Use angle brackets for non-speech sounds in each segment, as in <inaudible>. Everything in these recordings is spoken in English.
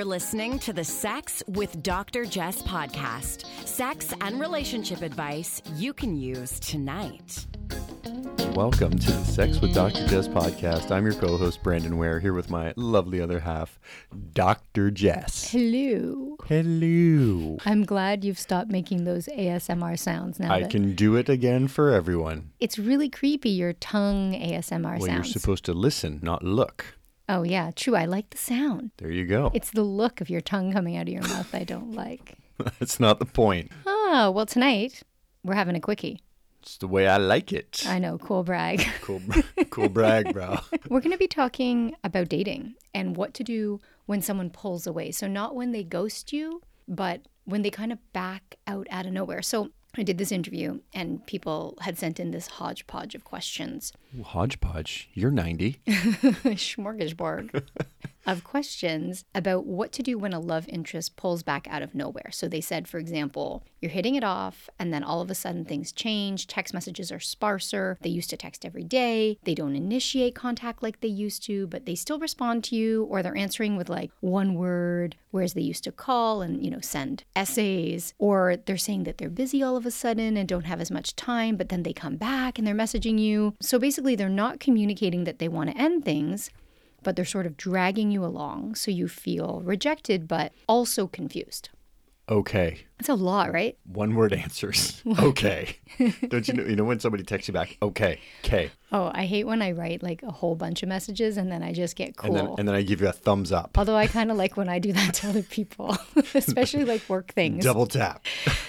You're listening to the Sex with Dr. Jess podcast. Sex and relationship advice you can use tonight. Welcome to the Sex with Dr. Jess podcast. I'm your co host, Brandon Ware, here with my lovely other half, Dr. Jess. Hello. Hello. I'm glad you've stopped making those ASMR sounds now. I can do it again for everyone. It's really creepy, your tongue ASMR Well, you're supposed to listen, not look. Oh, yeah, true. I like the sound. There you go. It's the look of your tongue coming out of your mouth I don't like. <laughs> That's not the point. Oh, well, tonight we're having a quickie. It's the way I like it. I know, cool brag. <laughs> Cool, <laughs> cool brag, bro. We're going to be talking about dating and what to do when someone pulls away. So, not when they ghost you, but when they kind of back out out of nowhere. So, I did this interview and people had sent in this hodgepodge of questions. Hodgepodge, you're 90. <laughs> smorgasbord <laughs> of questions about what to do when a love interest pulls back out of nowhere. So they said, for example, you're hitting it off, and then all of a sudden things change. Text messages are sparser. They used to text every day. They don't initiate contact like they used to, but they still respond to you, or they're answering with like one word, whereas they used to call and, you know, send essays, or they're saying that they're busy all of a sudden and don't have as much time, but then they come back and they're messaging you. So basically, they're not communicating that they want to end things but they're sort of dragging you along so you feel rejected but also confused. Okay. That's a lot, right? One word answers. <laughs> Okay. Don't you know? You know when somebody texts you back? Okay. Okay. Oh, I hate when I write like a whole bunch of messages and then I just get cool. And then and then I give you a thumbs up. Although I kind of like when I do that to other people, <laughs> especially like work <laughs> things. Double tap.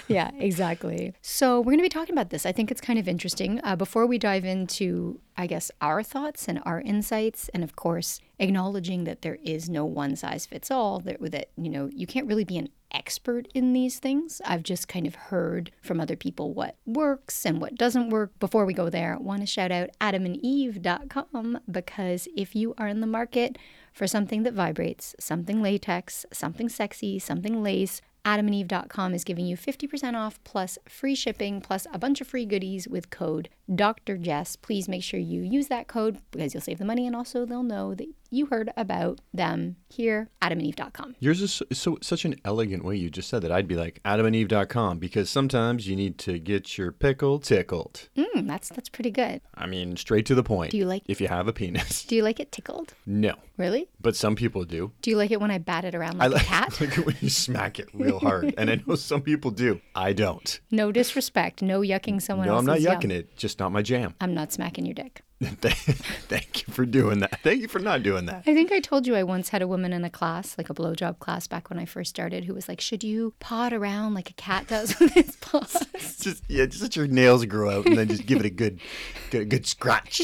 yeah, exactly. So we're going to be talking about this. I think it's kind of interesting. Uh, before we dive into, I guess, our thoughts and our insights, and of course, acknowledging that there is no one size fits all. That that you know you can't really be an expert in these things. I've just kind of heard from other people what works and what doesn't work. Before we go there, I want to shout out adamandeve.com because if you are in the market for something that vibrates, something latex, something sexy, something lace, adamandeve.com is giving you 50% off plus free shipping plus a bunch of free goodies with code Dr. Jess. Please make sure you use that code because you'll save the money and also they'll know that you heard about them here, adamandeve.com. Yours is so, so such an elegant way you just said that. I'd be like adamandeve.com because sometimes you need to get your pickle tickled. Mm, that's that's pretty good. I mean, straight to the point. Do you like- if you have a penis? Do you like it tickled? No, Really? but some people do. Do you like it when I bat it around like, I like a cat? <laughs> like it when you smack it real hard, and I know some people do. I don't. No disrespect. No yucking someone no, I'm not yum. yucking it. Just not my jam. I'm not smacking your dick. <laughs> Thank you for doing that. Thank you for not doing that. I think I told you I once had a woman in a class, like a blowjob class back when I first started, who was like, Should you paw it around like a cat does <laughs> with its paws? <laughs> Just yeah, just let your nails grow out, and then just give it a good, good, good scratch.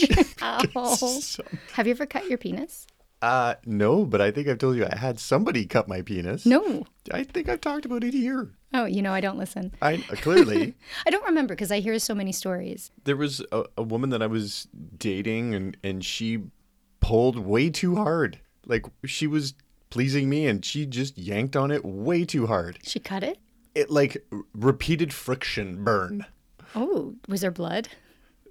So- Have you ever cut your penis? uh, no, but I think I've told you I had somebody cut my penis. No. I think I've talked about it here. Oh, you know, I don't listen. I clearly <laughs> I don't remember because I hear so many stories. there was a, a woman that I was dating, and and she pulled way too hard. Like she was pleasing me, and she just yanked on it way too hard. She cut it? It like r- repeated friction burn. Oh, was there blood?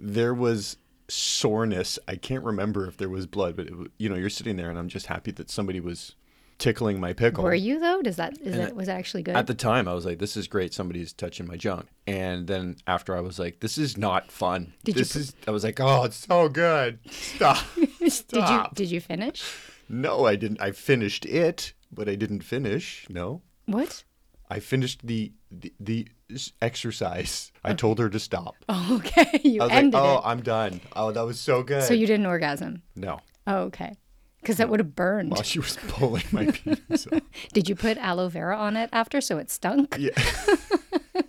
There was soreness. I can't remember if there was blood, but it, you know, you're sitting there, and I'm just happy that somebody was tickling my pickle. Were you though? Does that is that was that actually good? At the time, I was like, "This is great. Somebody's touching my junk." And then after, I was like, "This is not fun. Did you this put- is." I was like, "Oh, it's so good. Stop. <laughs> did you did you finish? No, I didn't. I finished it, but I didn't finish. No, What? I finished the the, the exercise. I told her to stop. Oh, <laughs> okay. You was like, ended "Oh, it. I'm done. Oh, that was so good." So you didn't orgasm. no. Oh, okay. Because that would have burned. While she was pulling my <laughs> penis. out. Did you put aloe vera on it after so it stunk? Yeah. <laughs>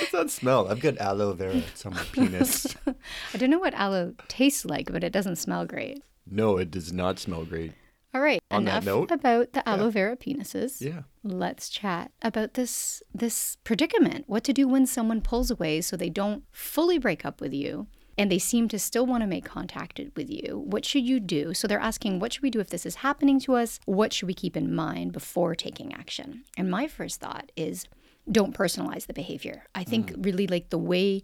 What's that smell? I've got aloe vera. It's on my penis. <laughs> I don't know what aloe tastes like, but it doesn't smell great. No, it does not smell great. All right, On that enough note, about the aloe vera penises. Yeah. Let's chat about this this predicament. What to do when someone pulls away so they don't fully break up with you and they seem to still want to make contact with you. What should you do? So they're asking, what should we do if this is happening to us? What should we keep in mind before taking action? And my first thought is don't personalize the behavior. I think mm. really like the way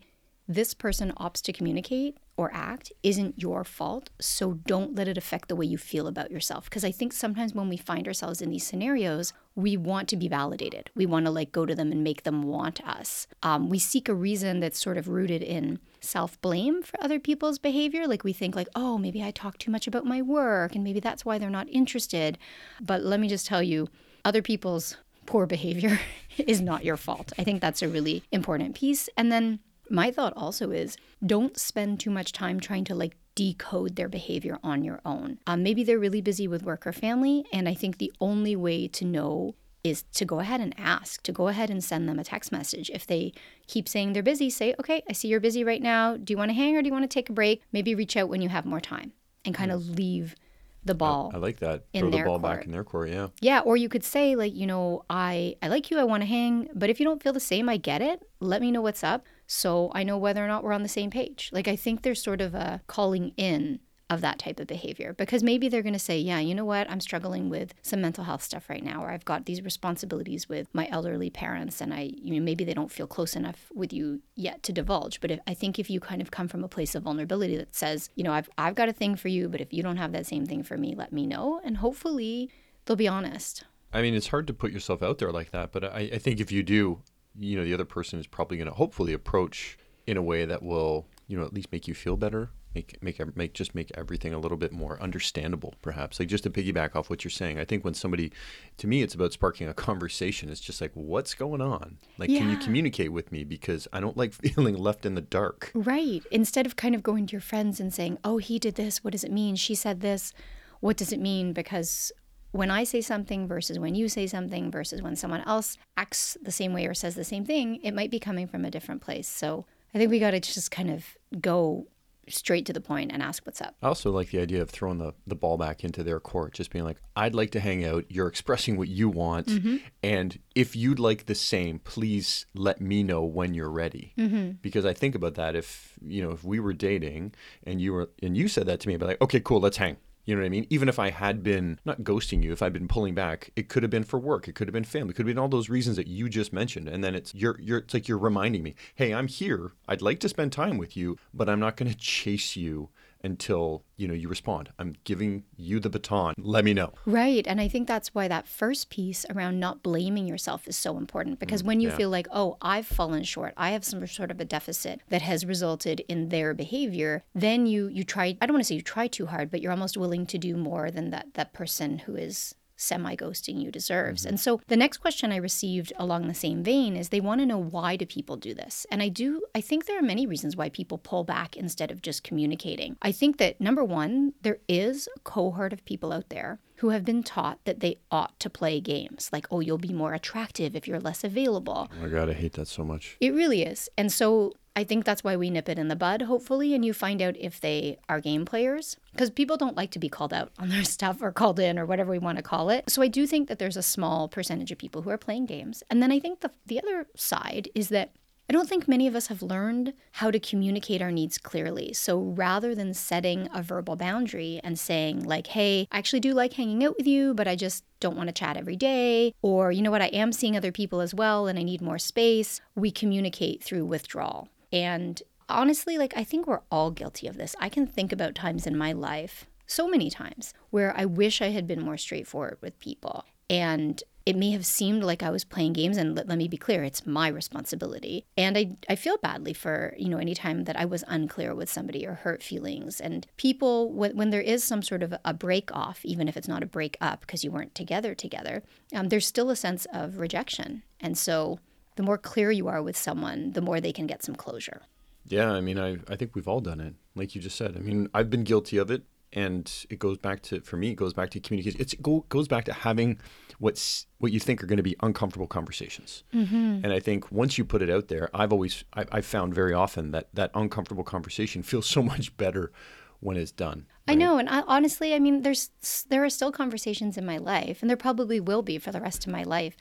this person opts to communicate or act isn't your fault. So don't let it affect the way you feel about yourself. Because I think sometimes when we find ourselves in these scenarios, we want to be validated. We want to like go to them and make them want us. Um, we seek a reason that's sort of rooted in self blame for other people's behavior. Like we think like, oh, maybe I talk too much about my work, and maybe that's why they're not interested. But let me just tell you, other people's poor behavior <laughs> is not your fault. I think that's a really important piece. And then my thought also is don't spend too much time trying to like decode their behavior on your own. Um, maybe they're really busy with work or family, and I think the only way to know is to go ahead and ask, to go ahead and send them a text message. If they keep saying they're busy, say, okay, I see you're busy right now. Do you want to hang or do you want to take a break? Maybe reach out when you have more time and kind of leave the ball. I like that. Throw the ball court. back in their court. Yeah. Yeah, or you could say like, you know, I I like you, I want to hang, but if you don't feel the same, I get it. Let me know what's up so I know whether or not we're on the same page. Like I think there's sort of a calling in of that type of behavior because maybe they're going to say, "Yeah, you know what? I'm struggling with some mental health stuff right now or I've got these responsibilities with my elderly parents and I you know maybe they don't feel close enough with you yet to divulge." But if, I think if you kind of come from a place of vulnerability that says, "You know, I've I've got a thing for you, but if you don't have that same thing for me, let me know." And hopefully they'll be honest. I mean, it's hard to put yourself out there like that, but I, I think if you do, you know, the other person is probably going to hopefully approach in a way that will, you know, at least make you feel better, make make make just make everything a little bit more understandable, perhaps. Like just to piggyback off what you're saying, I think when somebody, to me, it's about sparking a conversation. It's just like, what's going on? Like, can you communicate with me because I don't like <laughs> feeling left in the dark. Right. Instead of kind of going to your friends and saying, oh, he did this. What does it mean? She said this. What does it mean? Because when I say something versus when you say something versus when someone else acts the same way or says the same thing, it might be coming from a different place. So I think we got to just kind of go straight to the point and ask what's up. I also like the idea of throwing the, the ball back into their court, just being like, I'd like to hang out. You're expressing what you want. Mm-hmm. And if you'd like the same, please let me know when you're ready. Mm-hmm. Because I think about that if, you know, if we were dating and you were, and you said that to me, I'd be like, okay, cool, let's hang. You know what I mean? Even if I had been not ghosting you, if I'd been pulling back, it could have been for work, it could have been family, it could have been all those reasons that you just mentioned. And then it's you're you're it's like you're reminding me, hey, I'm here. I'd like to spend time with you, but I'm not going to chase you until you know you respond. I'm giving you the baton. Let me know. Right. And I think that's why that first piece around not blaming yourself is so important because mm, when you yeah. feel like, oh, I've fallen short, I have some sort of a deficit that has resulted in their behavior, then you you try I don't want to say you try too hard, but you're almost willing to do more than that that person who is semi ghosting you deserves. Mm-hmm. And so the next question I received along the same vein is they want to know why do people do this? And I do I think there are many reasons why people pull back instead of just communicating. I think that number 1, there is a cohort of people out there who have been taught that they ought to play games. Like, oh, you'll be more attractive if you're less available. Oh my god, I hate that so much. It really is. And so I think that's why we nip it in the bud, hopefully, and you find out if they are game players. Because people don't like to be called out on their <laughs> stuff or called in or whatever we want to call it. So I do think that there's a small percentage of people who are playing games. And then I think the, the other side is that I don't think many of us have learned how to communicate our needs clearly. So rather than setting a verbal boundary and saying, like, hey, I actually do like hanging out with you, but I just don't want to chat every day, or you know what, I am seeing other people as well and I need more space, we communicate through withdrawal. And honestly, like, I think we're all guilty of this. I can think about times in my life, so many times, where I wish I had been more straightforward with people. And it may have seemed like I was playing games, and let, let me be clear, it's my responsibility. And I, I feel badly for, you know, any time that I was unclear with somebody or hurt feelings. And people, when, when there is some sort of a break off, even if it's not a break up because you weren't together together, um, there's still a sense of rejection. And so the more clear you are with someone, the more they can get some closure. Yeah, I mean, I, I think we've all done it. Like you just said. I mean, I've been guilty of it. And it goes back to, for me, it goes back to communication. It's, it go, goes back to having what's, what you think are going to be uncomfortable conversations. Mm-hmm. And I think once you put it out there, I've always, I, I've found very often that that uncomfortable conversation feels so <laughs> much better when it's done. I know, and I, honestly, I mean, there's there are still conversations in my life, and there probably will be for the rest of my life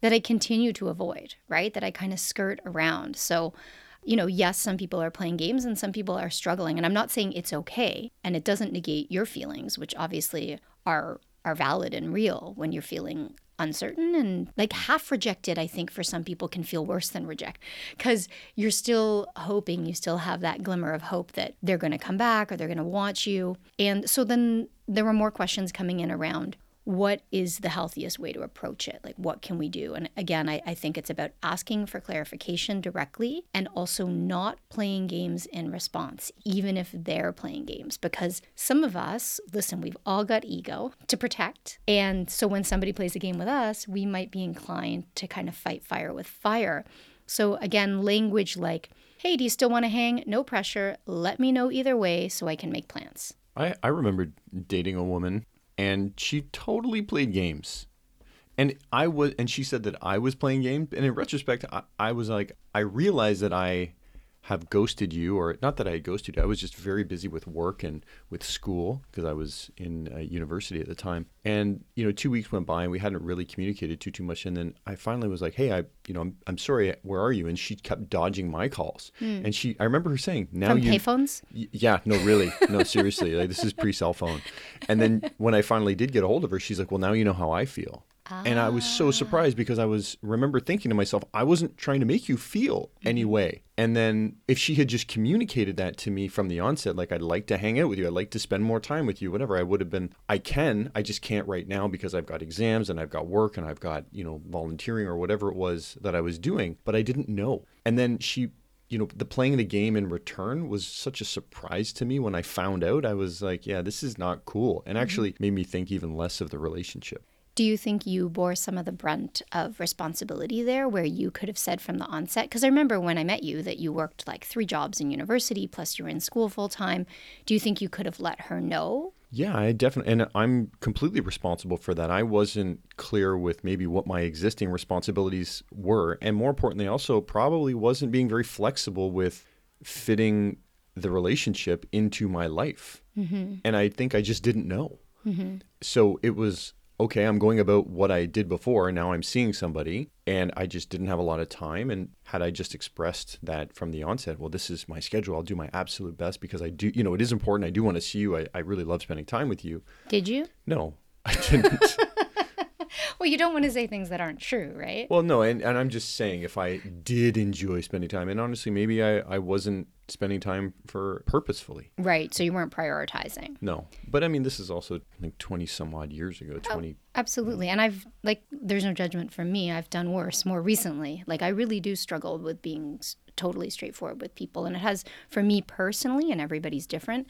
that I continue to avoid, right? That I kind of skirt around. So, you know, yes, some people are playing games and some people are struggling, and I'm not saying it's okay, and it doesn't negate your feelings, which obviously are are valid and real when you're feeling uncertain and like half rejected i think for some people can feel worse than reject because you're still hoping you still have that glimmer of hope that they're going to come back or they're going to want you and so then there were more questions coming in around what is the healthiest way to approach it? Like, what can we do? And again, I, I, think it's about asking for clarification directly and also not playing games in response, even if they're playing games. Because some of us, listen, we've all got ego to protect. And so when somebody plays a game with us, we might be inclined to kind of fight fire with fire. So again, language like, hey, do you still want to hang? No pressure. Let me know either way so I can make plans. I, I remember dating a woman and she totally played games. And I was, and she said that I was playing games. And in retrospect, I, I was like, I realized that I have ghosted you, or not that I had ghosted you. I was just very busy with work and with school because I was in university at the time. And you know, two weeks went by and we hadn't really communicated too too much. And then I finally was like, "Hey, I, you know, I'm, I'm sorry. Where are you?" And she kept dodging my calls. Hmm. And she, I remember her saying, "Now From you payphones." Y- yeah, no, really, no, seriously. Like this is pre cell phone. And then when I finally did get a hold of her, she's like, "Well, now you know how I feel." And I was so surprised because I was remember thinking to myself, I wasn't trying to make you feel any mm-hmm. way. And then if she had just communicated that to me from the onset, like I'd like to hang out with you, I'd like to spend more time with you, whatever, I would have been I can, I just can't right now because I've got exams and I've got work and I've got, you know, volunteering or whatever it was that I was doing, but I didn't know. And then she you know, the playing the game in return was such a surprise to me when I found out. I was like, yeah, this is not cool. And mm-hmm. actually made me think even less of the relationship. Do you think you bore some of the brunt of responsibility there where you could have said from the onset? Because I remember when I met you that you worked like three jobs in university, plus you were in school full time. Do you think you could have let her know? Yeah, I definitely, and I'm completely responsible for that. I wasn't clear with maybe what my existing responsibilities were. And more importantly, also probably wasn't being very flexible with fitting the relationship into my life. Mm-hmm. And I think I just didn't know. Mm-hmm. So it was okay, I'm going about what I did before. And now I'm seeing somebody, and I just didn't have a lot of time. And had I just expressed that from the onset, well, this is my schedule. I'll do my absolute best because I do, you know, it is important. I do want to see you. I, I really love spending time with you. Did you? No, <laughs> I didn't. Well, you don't want to say things that aren't true, right? Well, no, and, and I'm just saying if I did enjoy spending time, and honestly, maybe I, I wasn't spending time for purposefully. Right. So you weren't prioritizing. No. But I mean, this is also like 20 some odd years ago, 20. Oh, absolutely. And I've, like, there's no judgment from me. I've done worse more recently. Like, I really do struggle with being totally straightforward with people. And it has, for me personally, and everybody's different,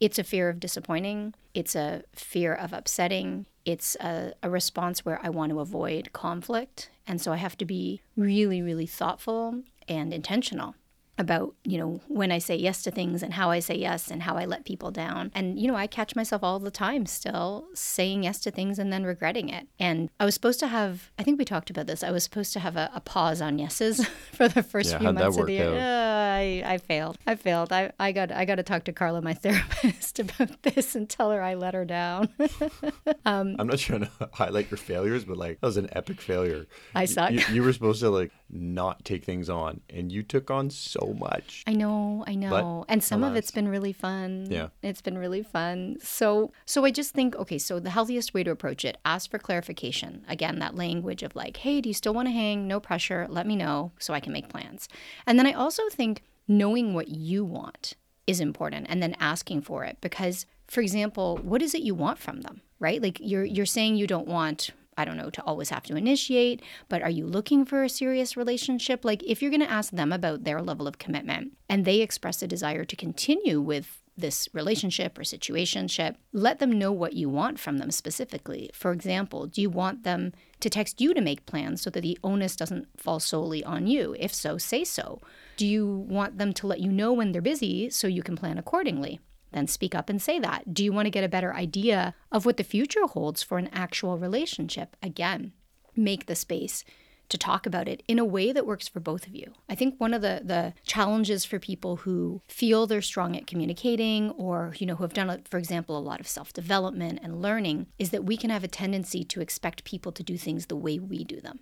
it's a fear of disappointing, it's a fear of upsetting, it's a, a response where I want to avoid conflict. And so I have to be really, really thoughtful and intentional about, you know, when I say yes to things and how I say yes and how I let people down. And, you know, I catch myself all the time still saying yes to things and then regretting it. And I was supposed to have, I think we talked about this, I was supposed to have a, a pause on yeses <laughs> for the first yeah, few months of the year. Uh, I, I failed. I failed. I, I got I got to talk to Carla, my <laughs> therapist, about this and tell her I let her down. <laughs> um, I'm not trying to highlight your failures, but like that was an epic failure. I suck. You, you were supposed to like not take things on, and you took on so much. I know, I know. But, and some alas. of it's been really fun. Yeah. It's been really fun. So so I just think, okay, so the healthiest way to approach it, ask for clarification. Again, that language of like, hey, do you still want to hang? No pressure. Let me know so I can make plans. And then I also think knowing what you want is important and then asking for it because for example, what is it you want from them? Right? Like you're you're saying you don't want I don't know, to always have to initiate, but are you looking for a serious relationship? Like, if you're going to ask them about their level of commitment and they express a desire to continue with this relationship or situationship, let them know what you want from them specifically. For example, do you want them to text you to make plans so that the onus doesn't fall solely on you? If so, say so. Do you want them to let you know when they're busy so you can plan accordingly? Then speak up and say that. Do you want to get a better idea of what the future holds for an actual relationship? Again, make the space to talk about it in a way that works for both of you. I think one of the the challenges for people who feel they're strong at communicating or you know who have done for example a lot of self-development and learning is that we can have a tendency to expect people to do things the way we do them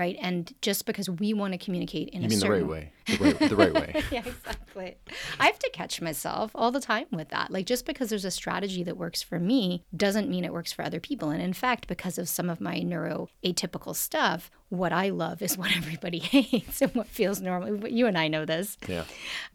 right? And just because we want to communicate in You a mean the certain right way? <laughs> The right, the right way. <laughs> yeah, exactly. I have to catch myself all the time with that. Like, just because there's a strategy that works for me doesn't mean it works for other people. And in fact, because of some of my neuroatypical stuff, what I love is what <laughs> everybody hates and what feels normal. You and I know this. Yeah.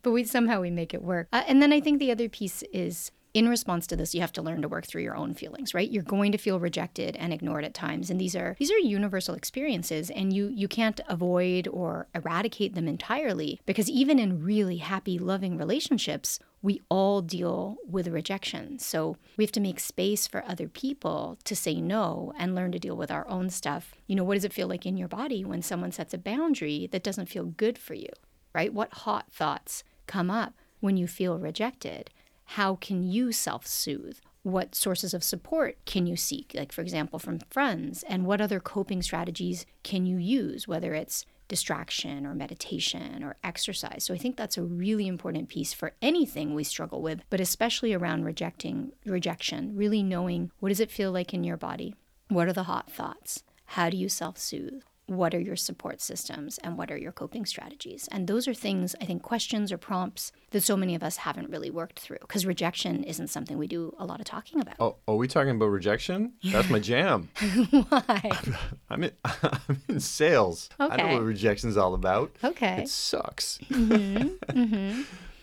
But we somehow we make it work. Uh, and then I think the other piece is in response to this you have to learn to work through your own feelings right you're going to feel rejected and ignored at times and these are these are universal experiences and you you can't avoid or eradicate them entirely because even in really happy loving relationships we all deal with rejection. So we have to make space for other people to say no and learn to deal with our own stuff. You know, what does it feel like in your body when someone sets a boundary that doesn't feel good for you, right? What hot thoughts come up when you feel rejected? How can you self soothe? What sources of support can you seek, like, for example, from friends? And what other coping strategies can you use, whether it's distraction or meditation or exercise. So I think that's a really important piece for anything we struggle with, but especially around rejecting rejection, really knowing what does it feel like in your body? What are the hot thoughts? How do you self-soothe? What are your support systems and what are your coping strategies? And those are things, I think, questions or prompts that so many of us haven't really worked through because rejection isn't something we do a lot of talking about. Oh, are we talking about rejection? That's my jam. <laughs> Why? <laughs> I'm in, <laughs> I'm in sales. Okay. I know what rejection's all about. Okay. It sucks. Mm-hmm.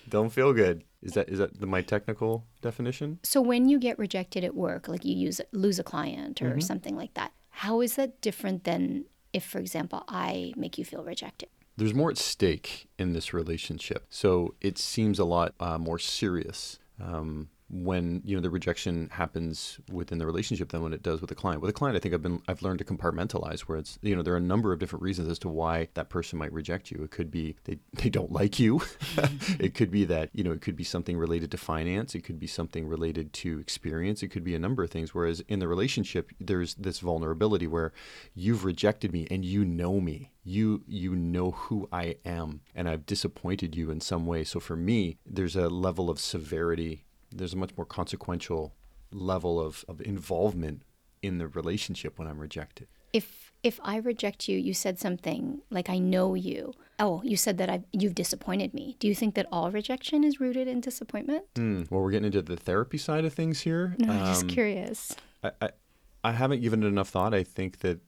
Don't feel good. Is that is that the, my technical definition? So when you get rejected at work, like you use lose a client or Mm-hmm. something like that, how is that different than if, for example, I make you feel rejected? There's more at stake in this relationship, so it seems a lot uh, more serious. Um, when you know the rejection happens within the relationship than when it does with the client. With a client, I think I've been I've learned to compartmentalize where it's you know there are a number of different reasons as to why that person might reject you. It could be they, <laughs> they don't like you. <laughs> it could be that you know it could be something related to finance. It could be something related to experience. It could be a number of things. Whereas in the relationship, there's this vulnerability where you've rejected me and you know me you you know who I am and I've disappointed you in some way. So for me, there's a level of severity. There's a much more consequential level of, of involvement in the relationship when I'm rejected. If if I reject you, you said something like I know you. Oh, you said that I you've disappointed me. Do you think that all rejection is rooted in disappointment? Hmm. Well, we're getting into the therapy side of things here. No, I'm just Um, curious. I, I, I haven't given it enough thought. I think that,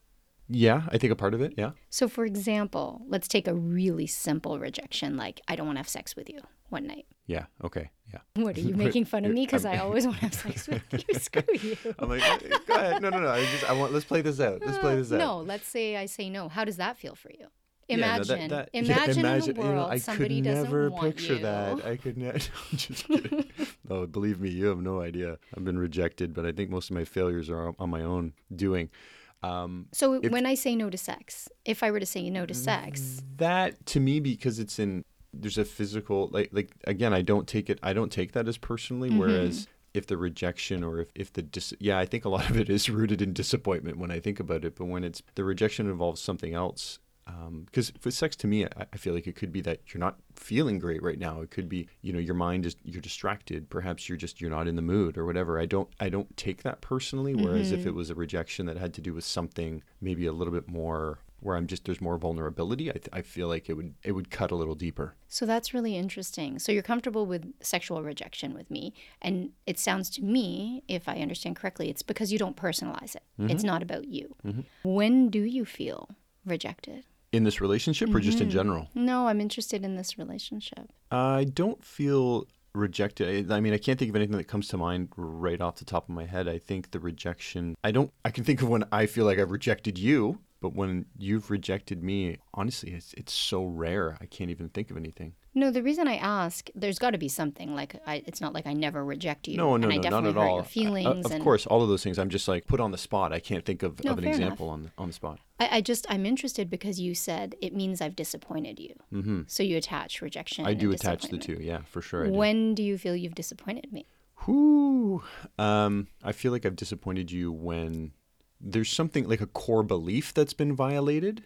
yeah, I think a part of it, yeah. So, for example, let's take a really simple rejection, like I don't want to have sex with you one night. Yeah, okay, yeah. <laughs> What are you <laughs> making fun of me because I <laughs> always want to have sex with you? Screw you. I'm like, go ahead. No, no, no. I just, I want, let's play this out. Let's play this out. No, let's say I say no. How does that feel for you? Yeah, no, Imagine, that- that- yeah, imagine, in you the know, world I somebody could doesn't never picture you. that. I could never. I'm just kidding. no, believe me, you have no idea. I've been rejected, but I think most of my failures are on my own doing. Um, So when I say no to sex, if I were to say no to sex, that to me, because it's in there's a physical like like again, I don't take it. I don't take that as personally. Mm-hmm. Whereas if the rejection or if, if the dis- yeah, I think a lot of it is <laughs> rooted in disappointment when I think about it. But when it's the rejection involves something else. Because for sex to me, I, I feel like it could be that you're not feeling great right now. It could be, you know, your mind is you're distracted. Perhaps you're just you're not in the mood or whatever. I don't I don't take that personally. Whereas if it was a rejection that had to do with something maybe a little bit more where I'm just there's more vulnerability, I, th- I feel like it would it would cut a little deeper. so that's really interesting. So you're comfortable with sexual rejection with me, and it sounds to me, if I understand correctly, it's because you don't personalize it. Mm-hmm. It's not about you. When do you feel rejected? In this relationship or just in general? No, I'm interested in this relationship. I don't feel rejected. I I mean, I can't think of anything that comes to mind right off the top of my head. I think the rejection, I don't, I can think of when I feel like I've rejected you, but when you've rejected me, honestly, it's, it's so rare. I can't even think of anything. No, the reason I ask, there's got to be something. Like, I, it's not like I never reject you. No, no, and I no, not at hurt all. your feelings. Uh, of and course, all of those things. I'm just like put on the spot. I can't think of, No, of an enough. example on the, on the spot. I, I just, I'm interested because you said it means I've disappointed you. Mm-hmm. So you attach rejection. I do attach the two. Yeah, for sure. I do. When do you feel you've disappointed me? Whew. Um, I feel like I've disappointed you when there's something like a core belief that's been violated.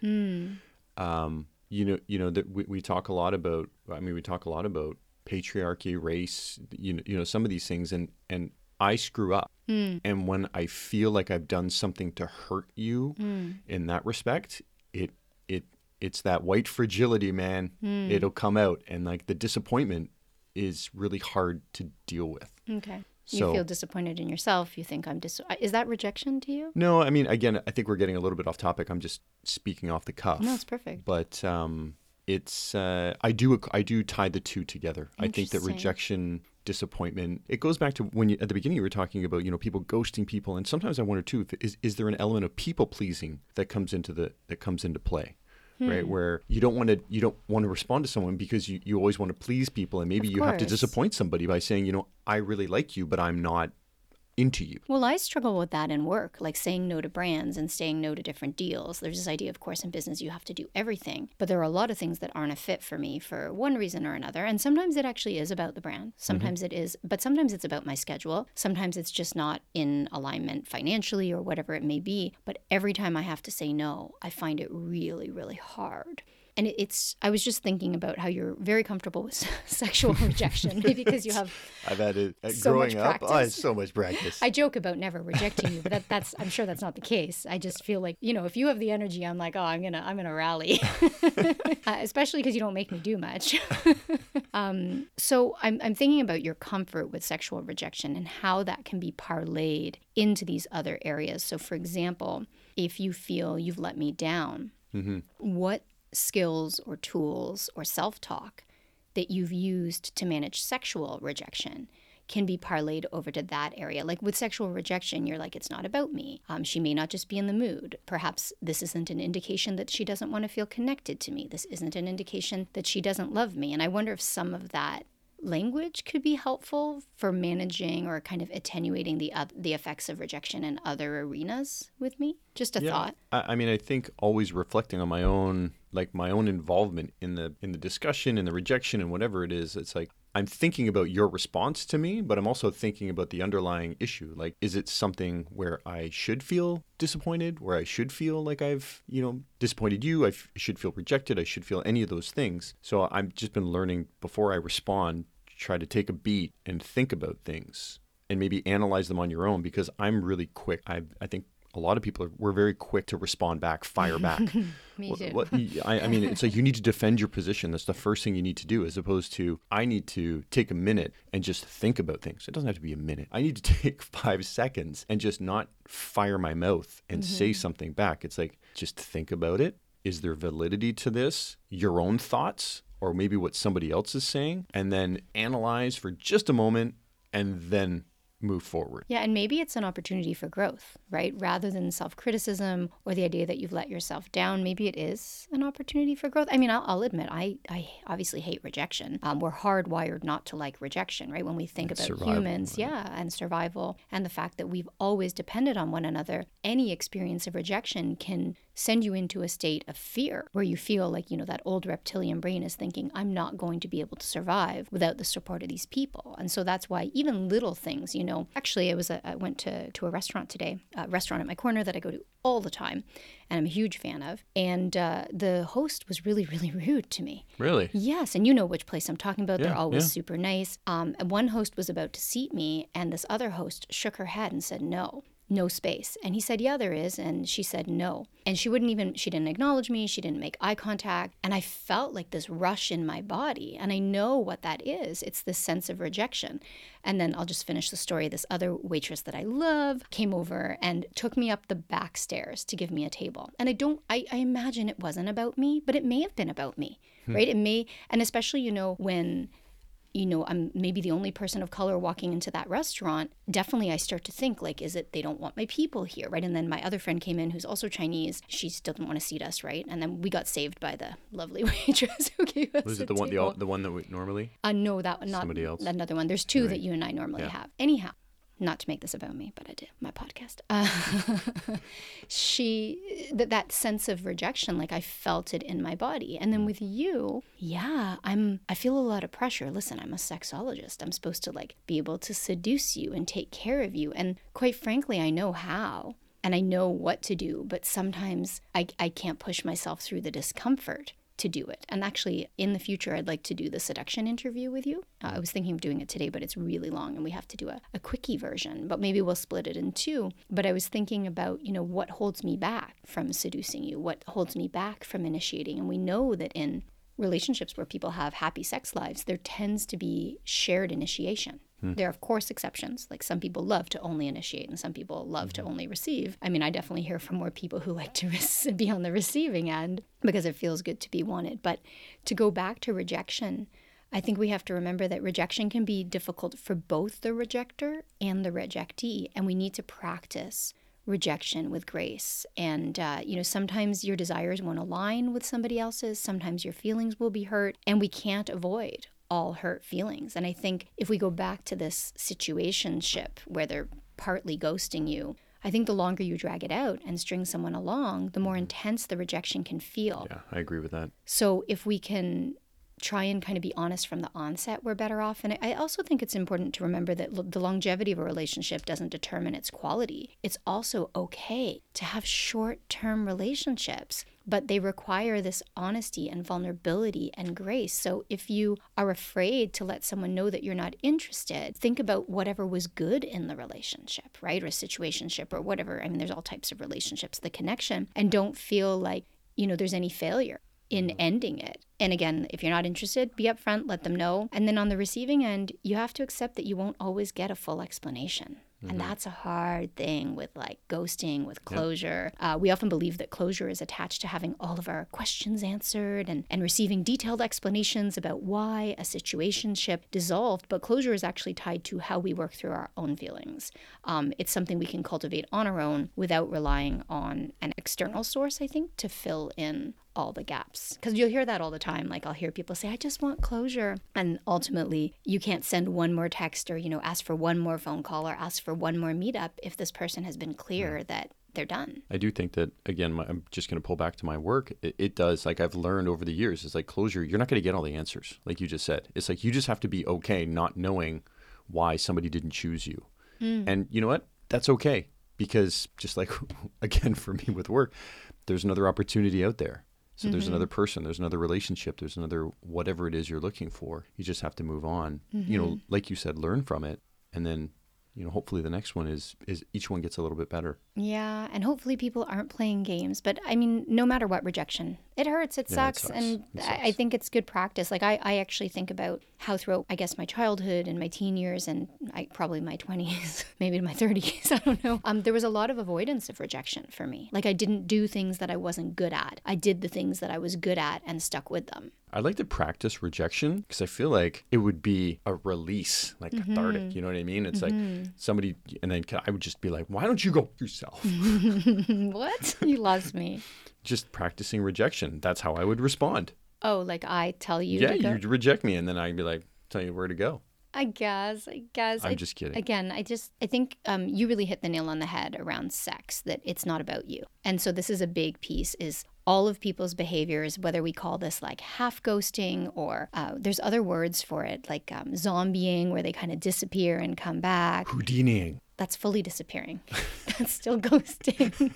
Um, you know, you know that we, we talk a lot about. I mean, we talk a lot about patriarchy, race. You know, you know some of these things, and and I screw up. And when I feel like I've done something to hurt you in that respect, it it it's that white fragility, man. Hmm. It'll come out. And like the disappointment is really hard to deal with. Okay. So- you feel disappointed in yourself. You think I'm dis. Is that rejection to you? No, I mean, again, I think we're getting a little bit off topic. I'm just speaking off the cuff. No, it's perfect. But um, it's uh, I do I do tie the two together. I think that rejection, disappointment, it goes back to when you at the beginning you were talking about you know people ghosting people, and sometimes I wonder too, if, is is there an element of people pleasing that comes into the that comes into play? Right, Hmm. where you don't want to you don't want to respond to someone because you, you always want to please people, and maybe Of you have to disappoint somebody by saying, you know, I really like you, but I'm not into you. Well, I struggle with that in work, like saying no to brands and saying no to different deals. There's this idea, of course, in business you have to do everything, but there are a lot of things that aren't a fit for me for one reason or another. And sometimes it actually is about the brand. Mm-hmm. Sometimes it is, but sometimes it's about my schedule. Sometimes it's just not in alignment financially or whatever it may be. But every time I have to say no, I find it really, really hard. And it- it's, I was just thinking about how you're very comfortable with <laughs> sexual <laughs> rejection, because you have I've had it uh, So growing up. Oh, practice. so much practice. <laughs> I joke about never rejecting you, but that, that's I'm sure that's not the case. I just feel like you know if you have the energy, I'm like oh I'm gonna I'm gonna rally, uh, especially because you don't make me do much. um, so I'm I'm thinking about your comfort with sexual rejection and how that can be parlayed into these other areas. So for example, if you feel you've let me down, what skills or tools or self talk that you've used to manage sexual rejection can be parlayed over to that area. Like with sexual rejection, you're like, it's not about me. Um, she may not just be in the mood. Perhaps this isn't an indication that she doesn't want to feel connected to me. This isn't an indication that she doesn't love me. And I wonder if some of that language could be helpful for managing or kind of attenuating the oth- the effects of rejection in other arenas with me. Just a thought. I, I mean, I think always reflecting on my own, like my own involvement in the in the discussion and the rejection and whatever it is. It's like I'm thinking about your response to me, but I'm also thinking about the underlying issue. Like, is it something where I should feel disappointed, where I should feel like I've, you know, disappointed you? I f- should feel rejected. I should feel any of those things. So I've just been learning before I respond, try to take a beat and think about things and maybe analyze them on your own because I'm really quick. I I think a lot of people are we're very quick to respond back, fire <laughs> back. Me What- too. what- I, I mean, it's like you need to defend your position. That's the first thing you need to do, as opposed to I need to take a minute and just think about things. It doesn't have to be a minute. I need to <laughs> take five seconds and just not fire my mouth and say mm-hmm. something back. It's like just think about it. Is there validity to this? Your own thoughts, or maybe what somebody else is saying, and then analyze for just a moment, and then move forward. Yeah, and maybe it's an opportunity for growth, right? Rather than self criticism or the idea that you've let yourself down, maybe it is an opportunity for growth. I mean, I'll, I'll admit, I, I obviously hate rejection. Um, we're hardwired not to like rejection, right? When we think about survival, humans, yeah, and survival, and the fact that we've always depended on one another, any experience of rejection can send you into a state of fear where you feel like, you know, that old reptilian brain is thinking, I'm not going to be able to survive without the support of these people. And so that's why even little things, you know, actually, I was a, I went to, to a restaurant today, a restaurant at my corner that I go to all the time and I'm a huge fan of. And uh, the host was really, really <laughs> rude to me. Really? Yes, and you know which place I'm talking about. They're always yeah. super nice. Um, and one host was about to seat me, and this other host shook her head and said, "No, no space." And he said, "Yeah, there is." And she said, "No." And she wouldn't even. She didn't acknowledge me. She didn't make eye contact. And I felt like this rush in my body, and I know what that is. It's this sense of rejection. And then I'll just finish the story. This other waitress that I love came over and took me up the back stairs to give me a table. And I don't. I, I imagine it wasn't about me, but it may have been about me, hmm. right? It may, and especially you know when you know, I'm maybe the only person of color walking into that restaurant, definitely I start to think, like, is it they don't want my people here, right? And then my other friend came in who's also Chinese. She still didn't want to seat us, right? And then we got saved by the lovely <laughs> waitress who gave us Was it the one the, the one that we normally? Uh, no, that one, not Somebody else? Another one. There's two that you and I normally Yeah. have. Anyhow, not to make this about me, but I did my podcast. Uh, <laughs> she that that sense of rejection, like I felt it in my body, and Mm. then with you, yeah, I'm. I feel a lot of pressure. Listen, I'm a sexologist. I'm supposed to like be able to seduce you and take care of you, and quite frankly, I know how. And I know what to do, but sometimes I, I can't push myself through the discomfort to do it. And actually, in the future, I'd like to do the seduction interview with you. Uh, I was thinking of doing it today, but it's really long and we have to do a, a quickie version, but maybe we'll split it in two. But I was thinking about, you know, what holds me back from seducing you? What holds me back from initiating? And we know that in relationships where people have happy sex lives, there tends to be shared initiation. Hmm. There are, of course, exceptions. Like some people love to only initiate and some people love mm-hmm. to only receive. I mean, I definitely hear from more people who <laughs> like to be on the receiving end because it feels good to be wanted. But to go back to rejection, I think we have to remember that rejection can be difficult for both the rejector and the rejectee. And we need to practice rejection with grace. And, uh, you know, sometimes your desires won't align with somebody else's, sometimes your feelings will be hurt, and we can't avoid all hurt feelings. And I think if we go back to this situationship where they're partly ghosting you, I think the longer you drag it out and string someone along, the more mm-hmm. intense the rejection can feel. Yeah, I agree with that. So if we can try and kind of be honest from the onset, we're better off. And I also think it's important to remember that the longevity of a relationship doesn't determine its quality. It's also okay to have short term relationships, but they require this honesty and vulnerability and grace. So if you are afraid to let someone know that you're not interested, think about whatever was good in the relationship, right? Or a situationship or whatever. I mean, there's all types of relationships, the connection, and don't feel like, you know, there's any failure in mm-hmm. ending it. And again, if you're not interested, be upfront, let them know. And then on the receiving end, you have to accept that you won't always get a full explanation. Mm-hmm. And that's a hard thing with like ghosting, with closure. Yep. Uh, we often believe that closure is attached to having all of our questions answered and, and receiving detailed explanations about why a situationship dissolved. But closure is actually tied to how we work through our own feelings. Um, it's something we can cultivate on our own without relying on an external source, I think, to fill in all the gaps. Because you'll hear that all the time. Like I'll hear people say, I just want closure. And ultimately, you can't send one more text or, you know, ask for one more phone call or ask for one more meetup if this person has been clear that they're done. I do think that again. My, I'm just going to pull back to my work. It, it, does like I've learned over the years. It's like closure. You're not going to get all the answers, like you just said. It's like you just have to be okay not knowing why somebody didn't choose you, mm. and you know what? That's okay because just like <laughs> again for me with work, there's another opportunity out there. So mm-hmm. there's another person, there's another relationship, there's another whatever it is you're looking for. You just have to move on. Mm-hmm. You know, mm-hmm. like you said, learn from it and then you know hopefully the next one is is each one gets a little bit better yeah and hopefully people aren't playing games but i mean no matter what rejection it hurts it, yeah, sucks, it sucks, and it sucks. i think it's good practice like I, I actually think about how throughout i guess my childhood and my teen years and I, probably my <laughs> 20s maybe my 30s <laughs> i don't know um, there was a lot of avoidance of rejection for me like i didn't do things that i wasn't good at i did the things that i was good at and stuck with them I'd like to practice rejection because I feel like it would be a release, like mm-hmm. cathartic. You know what I mean? It's mm-hmm. like somebody, and then I would just be like, why don't you go yourself? <laughs> what? You lost me. Just practicing rejection. That's how I would respond. Oh, like I tell you. Yeah, you reject me, and then I'd be like, tell you where to go. I guess. I guess. I'm I, just kidding. Again, I just I think um, you really hit the nail on the head around sex. That it's not about you, and so this is a big piece. Is all of people's behaviors, whether we call this like half ghosting or uh, there's other words for it, like um, zombieing, where they kind of disappear and come back. Houdiniing. That's fully disappearing. <laughs> That's still ghosting.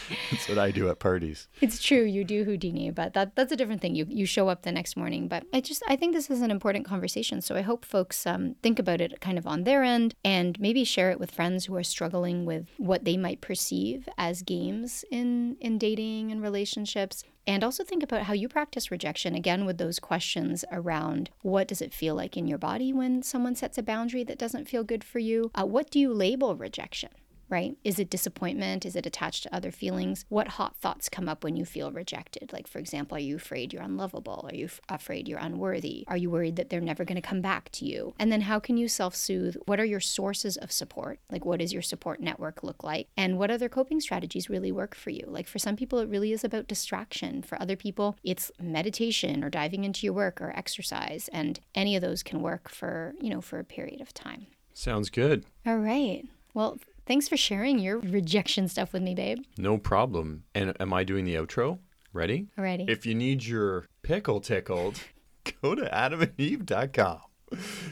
<laughs> that's what I do at parties. It's true, you do Houdini, but that that's a different thing. You you show up the next morning. But I just I think this is an important conversation. So I hope folks um, think about it kind of on their end and maybe share it with friends who are struggling with what they might perceive as games in in dating and relationships. And also think about how you practice rejection again with those questions around what does it feel like in your body when someone sets a boundary that doesn't feel good for you? Uh, what do you label rejection? Right? Is it disappointment? Is it attached to other feelings? What hot thoughts come up when you feel rejected? Like, for example, are you afraid you're unlovable? Are you f- afraid you're unworthy? Are you worried that they're never going to come back to you? And then how can you self soothe? What are your sources of support? Like, what does your support network look like? And what other coping strategies really work for you? Like, for some people, it really is about distraction. For other people, it's meditation or diving into your work or exercise. And any of those can work for, you know, for a period of time. Sounds good. All right. Well, Thanks for sharing your rejection stuff with me, babe. No problem. And am I doing the outro? Ready? Ready. If you need your pickle tickled, <laughs> go to adamandeve.com.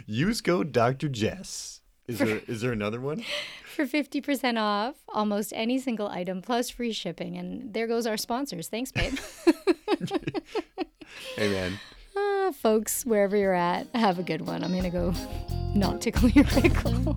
Use code Dr. Jess. Is there is there another one? <laughs> For 50% off almost any single item plus free shipping. And there goes our sponsors. Thanks, babe. <laughs> Amen. Ah, folks, wherever you're at, have a good one. I'm going to go not tickle your pickle.